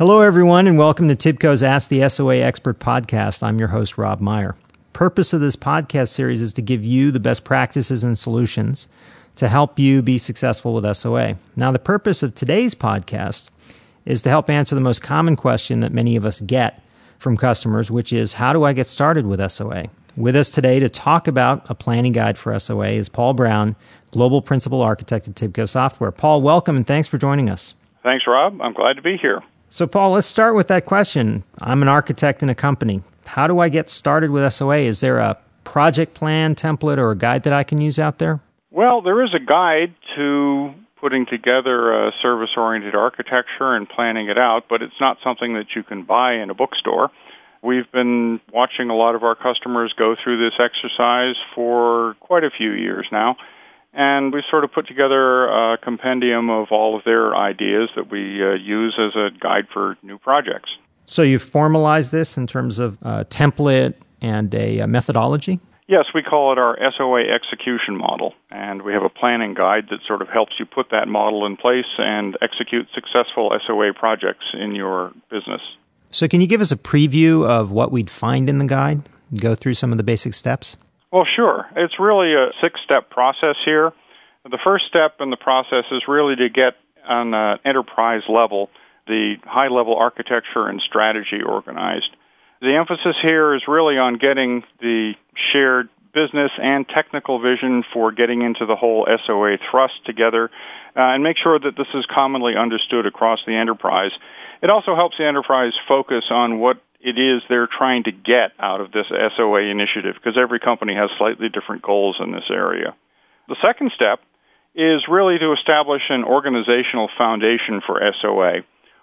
Hello, everyone, and welcome to TIBCO's Ask the SOA Expert podcast. I'm your host, Rob Meyer. Purpose of this podcast series is to give you the best practices and solutions to help you be successful with SOA. Now, the purpose of today's podcast is to help answer the most common question that many of us get from customers, which is how do I get started with SOA? With us today to talk about a planning guide for SOA is Paul Brown, Global Principal Architect at TIBCO Software. Paul, welcome and thanks for joining us. Thanks, Rob. I'm glad to be here. So, Paul, let's start with that question. I'm an architect in a company. How do I get started with SOA? Is there a project plan, template, or a guide that I can use out there? Well, there is a guide to putting together a service oriented architecture and planning it out, but it's not something that you can buy in a bookstore. We've been watching a lot of our customers go through this exercise for quite a few years now and we sort of put together a compendium of all of their ideas that we uh, use as a guide for new projects. So you formalize this in terms of a template and a, a methodology? Yes, we call it our SOA execution model, and we have a planning guide that sort of helps you put that model in place and execute successful SOA projects in your business. So, can you give us a preview of what we'd find in the guide? Go through some of the basic steps? Well, sure. It's really a six step process here. The first step in the process is really to get on an enterprise level the high level architecture and strategy organized. The emphasis here is really on getting the shared business and technical vision for getting into the whole SOA thrust together uh, and make sure that this is commonly understood across the enterprise. It also helps the enterprise focus on what it is they're trying to get out of this SOA initiative because every company has slightly different goals in this area. The second step is really to establish an organizational foundation for SOA.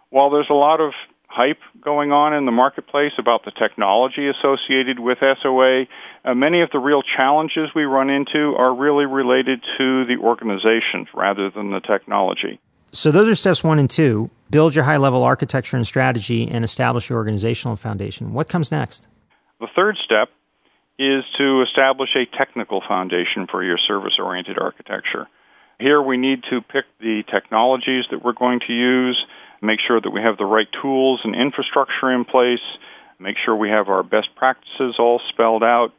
While there's a lot of hype going on in the marketplace about the technology associated with SOA, uh, many of the real challenges we run into are really related to the organizations rather than the technology. So those are steps one and two. Build your high level architecture and strategy and establish your organizational foundation. What comes next? The third step is to establish a technical foundation for your service oriented architecture. Here we need to pick the technologies that we're going to use, make sure that we have the right tools and infrastructure in place, make sure we have our best practices all spelled out,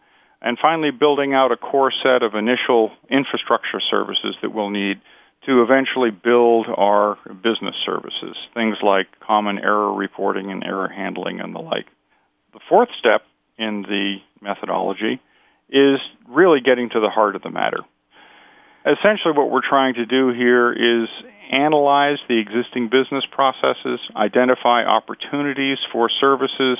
and finally building out a core set of initial infrastructure services that we'll need to eventually build our business services, things like common error reporting and error handling and the like. The fourth step in the methodology is really getting to the heart of the matter. Essentially, what we're trying to do here is analyze the existing business processes, identify opportunities for services,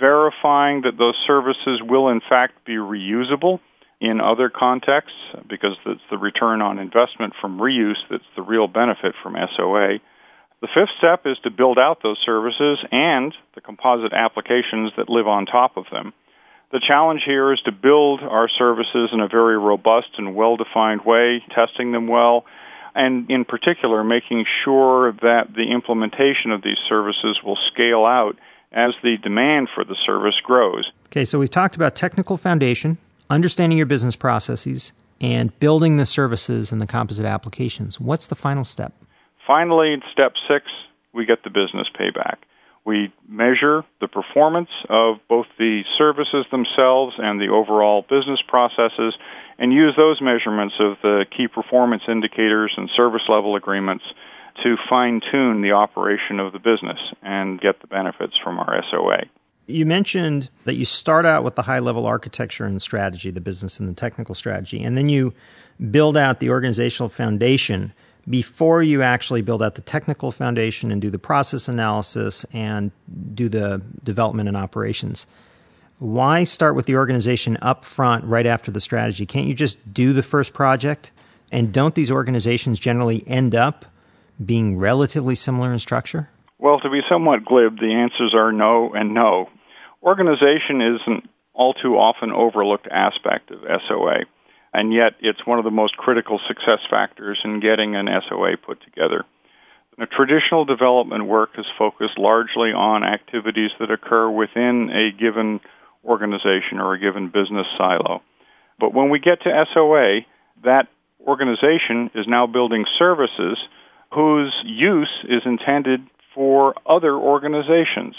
verifying that those services will in fact be reusable in other contexts because it's the return on investment from reuse that's the real benefit from SOA. The fifth step is to build out those services and the composite applications that live on top of them. The challenge here is to build our services in a very robust and well defined way, testing them well, and in particular, making sure that the implementation of these services will scale out as the demand for the service grows. Okay, so we've talked about technical foundation, understanding your business processes, and building the services and the composite applications. What's the final step? Finally, step six, we get the business payback. We measure the performance of both the services themselves and the overall business processes and use those measurements of the key performance indicators and service level agreements to fine tune the operation of the business and get the benefits from our SOA. You mentioned that you start out with the high level architecture and strategy, the business and the technical strategy, and then you build out the organizational foundation before you actually build out the technical foundation and do the process analysis and do the development and operations. Why start with the organization up front right after the strategy? Can't you just do the first project? And don't these organizations generally end up being relatively similar in structure? Well, to be somewhat glib, the answers are no and no. Organization is an all too often overlooked aspect of SOA, and yet it's one of the most critical success factors in getting an SOA put together. The traditional development work is focused largely on activities that occur within a given organization or a given business silo. But when we get to SOA, that organization is now building services whose use is intended for other organizations.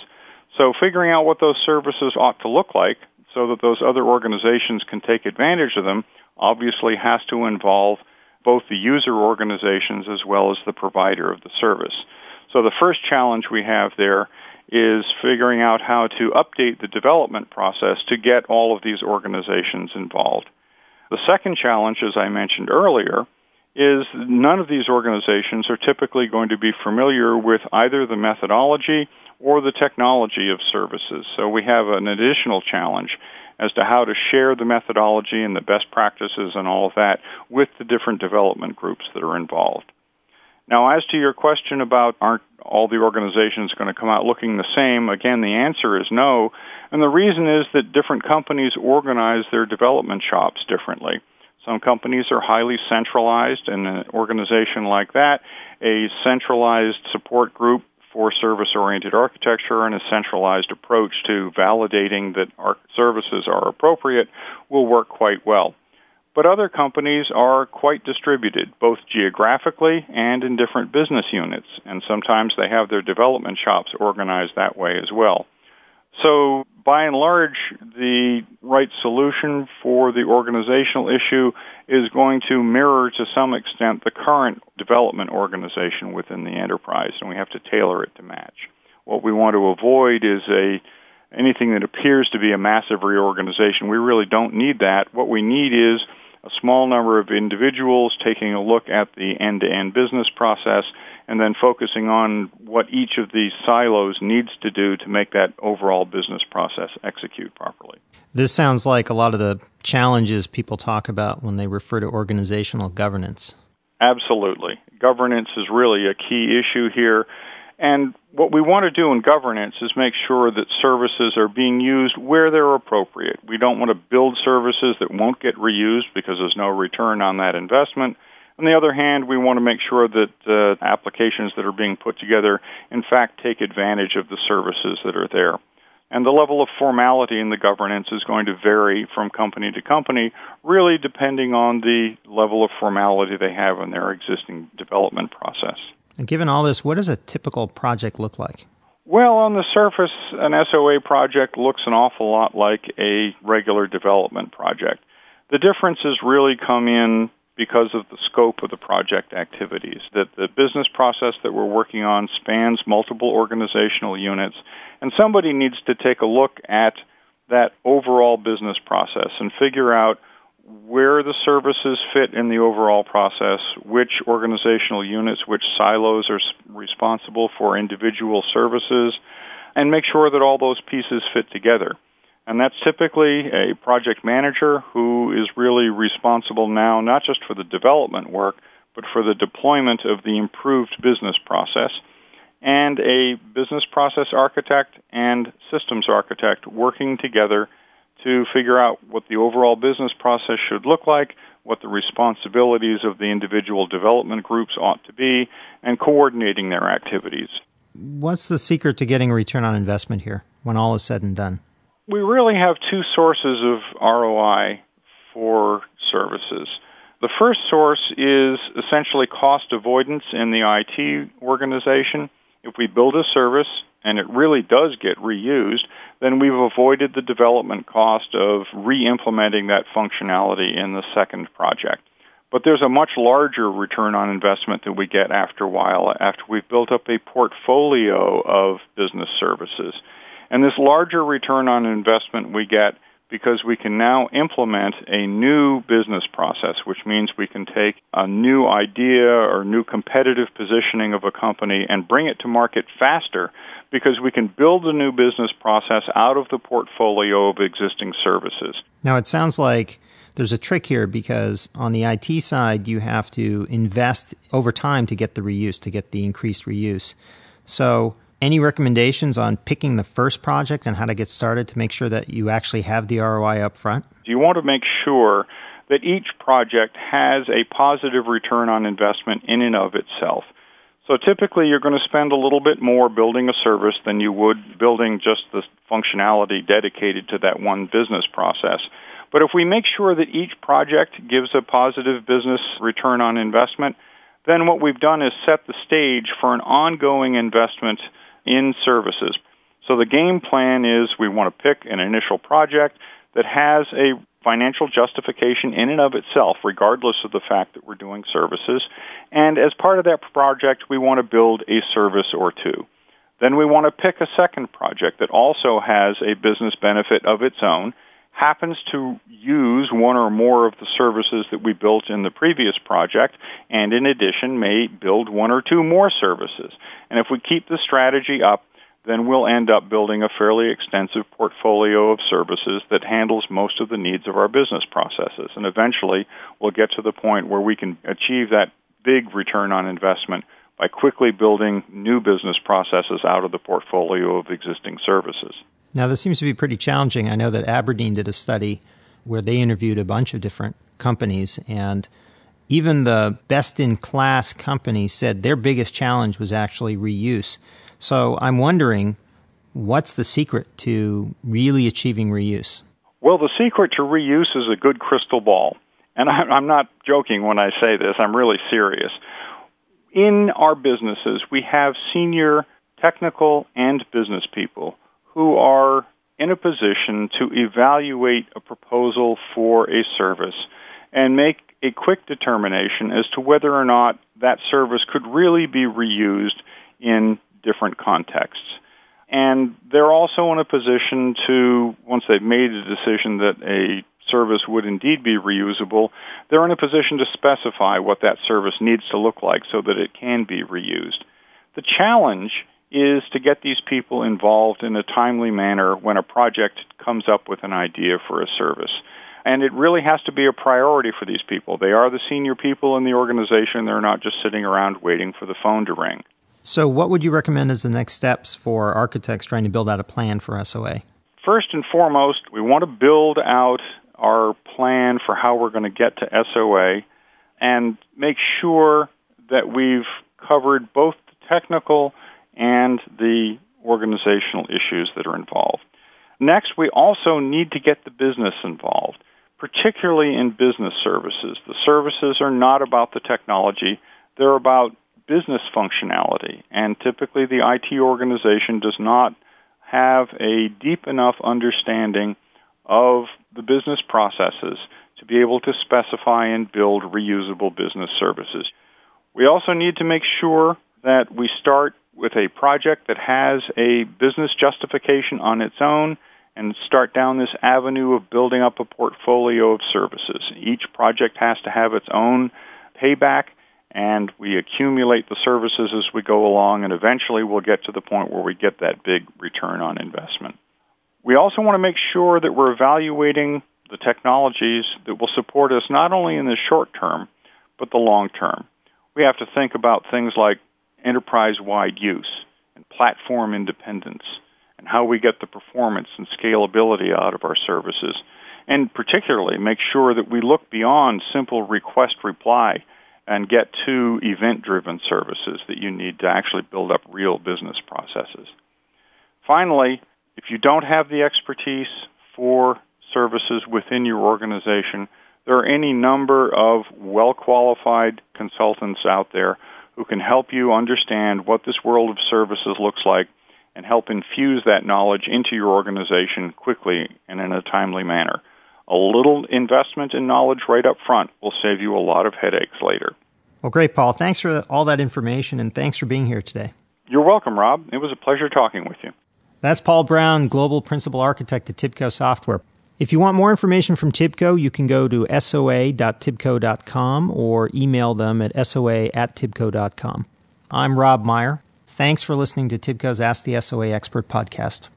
So figuring out what those services ought to look like so that those other organizations can take advantage of them obviously has to involve both the user organizations as well as the provider of the service. So the first challenge we have there is figuring out how to update the development process to get all of these organizations involved. The second challenge, as I mentioned earlier, is none of these organizations are typically going to be familiar with either the methodology or the technology of services. So we have an additional challenge as to how to share the methodology and the best practices and all of that with the different development groups that are involved. Now, as to your question about aren't all the organizations going to come out looking the same, again, the answer is no. And the reason is that different companies organize their development shops differently. Some companies are highly centralized, and an organization like that, a centralized support group for service oriented architecture and a centralized approach to validating that our services are appropriate will work quite well. But other companies are quite distributed, both geographically and in different business units, and sometimes they have their development shops organized that way as well. So, by and large, the right solution for the organizational issue is going to mirror to some extent the current development organization within the enterprise, and we have to tailor it to match. What we want to avoid is a anything that appears to be a massive reorganization. We really don't need that. What we need is a small number of individuals taking a look at the end to end business process and then focusing on what each of these silos needs to do to make that overall business process execute properly. This sounds like a lot of the challenges people talk about when they refer to organizational governance. Absolutely. Governance is really a key issue here. And what we want to do in governance is make sure that services are being used where they're appropriate. We don't want to build services that won't get reused because there's no return on that investment. On the other hand, we want to make sure that uh, applications that are being put together, in fact, take advantage of the services that are there. And the level of formality in the governance is going to vary from company to company, really depending on the level of formality they have in their existing development process. And given all this, what does a typical project look like? Well, on the surface, an SOA project looks an awful lot like a regular development project. The differences really come in because of the scope of the project activities. That the business process that we're working on spans multiple organizational units, and somebody needs to take a look at that overall business process and figure out where the services fit in the overall process, which organizational units, which silos are responsible for individual services, and make sure that all those pieces fit together. And that's typically a project manager who is really responsible now not just for the development work, but for the deployment of the improved business process, and a business process architect and systems architect working together to figure out what the overall business process should look like, what the responsibilities of the individual development groups ought to be, and coordinating their activities. What's the secret to getting a return on investment here when all is said and done? We really have two sources of ROI for services. The first source is essentially cost avoidance in the IT organization. If we build a service and it really does get reused, then we've avoided the development cost of re implementing that functionality in the second project. But there's a much larger return on investment that we get after a while, after we've built up a portfolio of business services. And this larger return on investment we get because we can now implement a new business process, which means we can take a new idea or new competitive positioning of a company and bring it to market faster because we can build a new business process out of the portfolio of existing services. Now, it sounds like there's a trick here because on the IT side, you have to invest over time to get the reuse, to get the increased reuse. So, any recommendations on picking the first project and how to get started to make sure that you actually have the ROI up front? You want to make sure that each project has a positive return on investment in and of itself. So typically you're going to spend a little bit more building a service than you would building just the functionality dedicated to that one business process. But if we make sure that each project gives a positive business return on investment, then what we've done is set the stage for an ongoing investment in services. So the game plan is we want to pick an initial project that has a financial justification in and of itself, regardless of the fact that we're doing services. And as part of that project, we want to build a service or two. Then we want to pick a second project that also has a business benefit of its own, happens to use one or more of the services that we built in the previous project, and in addition may build one or two more services. And if we keep the strategy up, then we'll end up building a fairly extensive portfolio of services that handles most of the needs of our business processes. And eventually, we'll get to the point where we can achieve that big return on investment by quickly building new business processes out of the portfolio of existing services. Now, this seems to be pretty challenging. I know that Aberdeen did a study where they interviewed a bunch of different companies, and even the best in class companies said their biggest challenge was actually reuse. So I'm wondering what's the secret to really achieving reuse? Well, the secret to reuse is a good crystal ball. And I'm not joking when I say this, I'm really serious. In our businesses, we have senior technical and business people who are in a position to evaluate a proposal for a service and make a quick determination as to whether or not that service could really be reused in different contexts. And they're also in a position to, once they've made a decision that a service would indeed be reusable, they're in a position to specify what that service needs to look like so that it can be reused. The challenge is to get these people involved in a timely manner when a project comes up with an idea for a service. And it really has to be a priority for these people. They are the senior people in the organization. They're not just sitting around waiting for the phone to ring. So, what would you recommend as the next steps for architects trying to build out a plan for SOA? First and foremost, we want to build out our plan for how we're going to get to SOA and make sure that we've covered both the technical and the organizational issues that are involved. Next, we also need to get the business involved, particularly in business services. The services are not about the technology, they're about business functionality, and typically the IT organization does not have a deep enough understanding of the business processes to be able to specify and build reusable business services. We also need to make sure that we start with a project that has a business justification on its own and start down this avenue of building up a portfolio of services. Each project has to have its own payback, and we accumulate the services as we go along, and eventually we'll get to the point where we get that big return on investment. We also want to make sure that we're evaluating the technologies that will support us not only in the short term, but the long term. We have to think about things like enterprise wide use and platform independence and how we get the performance and scalability out of our services. And particularly make sure that we look beyond simple request reply and get to event driven services that you need to actually build up real business processes. Finally, if you don't have the expertise for services within your organization, there are any number of well qualified consultants out there who can help you understand what this world of services looks like and help infuse that knowledge into your organization quickly and in a timely manner. A little investment in knowledge right up front will save you a lot of headaches later. Well, great, Paul. Thanks for all that information and thanks for being here today. You're welcome, Rob. It was a pleasure talking with you. That's Paul Brown, Global Principal Architect at Tibco Software. If you want more information from Tibco, you can go to soa.tibco.com or email them at soa at tibco.com. I'm Rob Meyer. Thanks for listening to Tibco's Ask the SOA Expert podcast.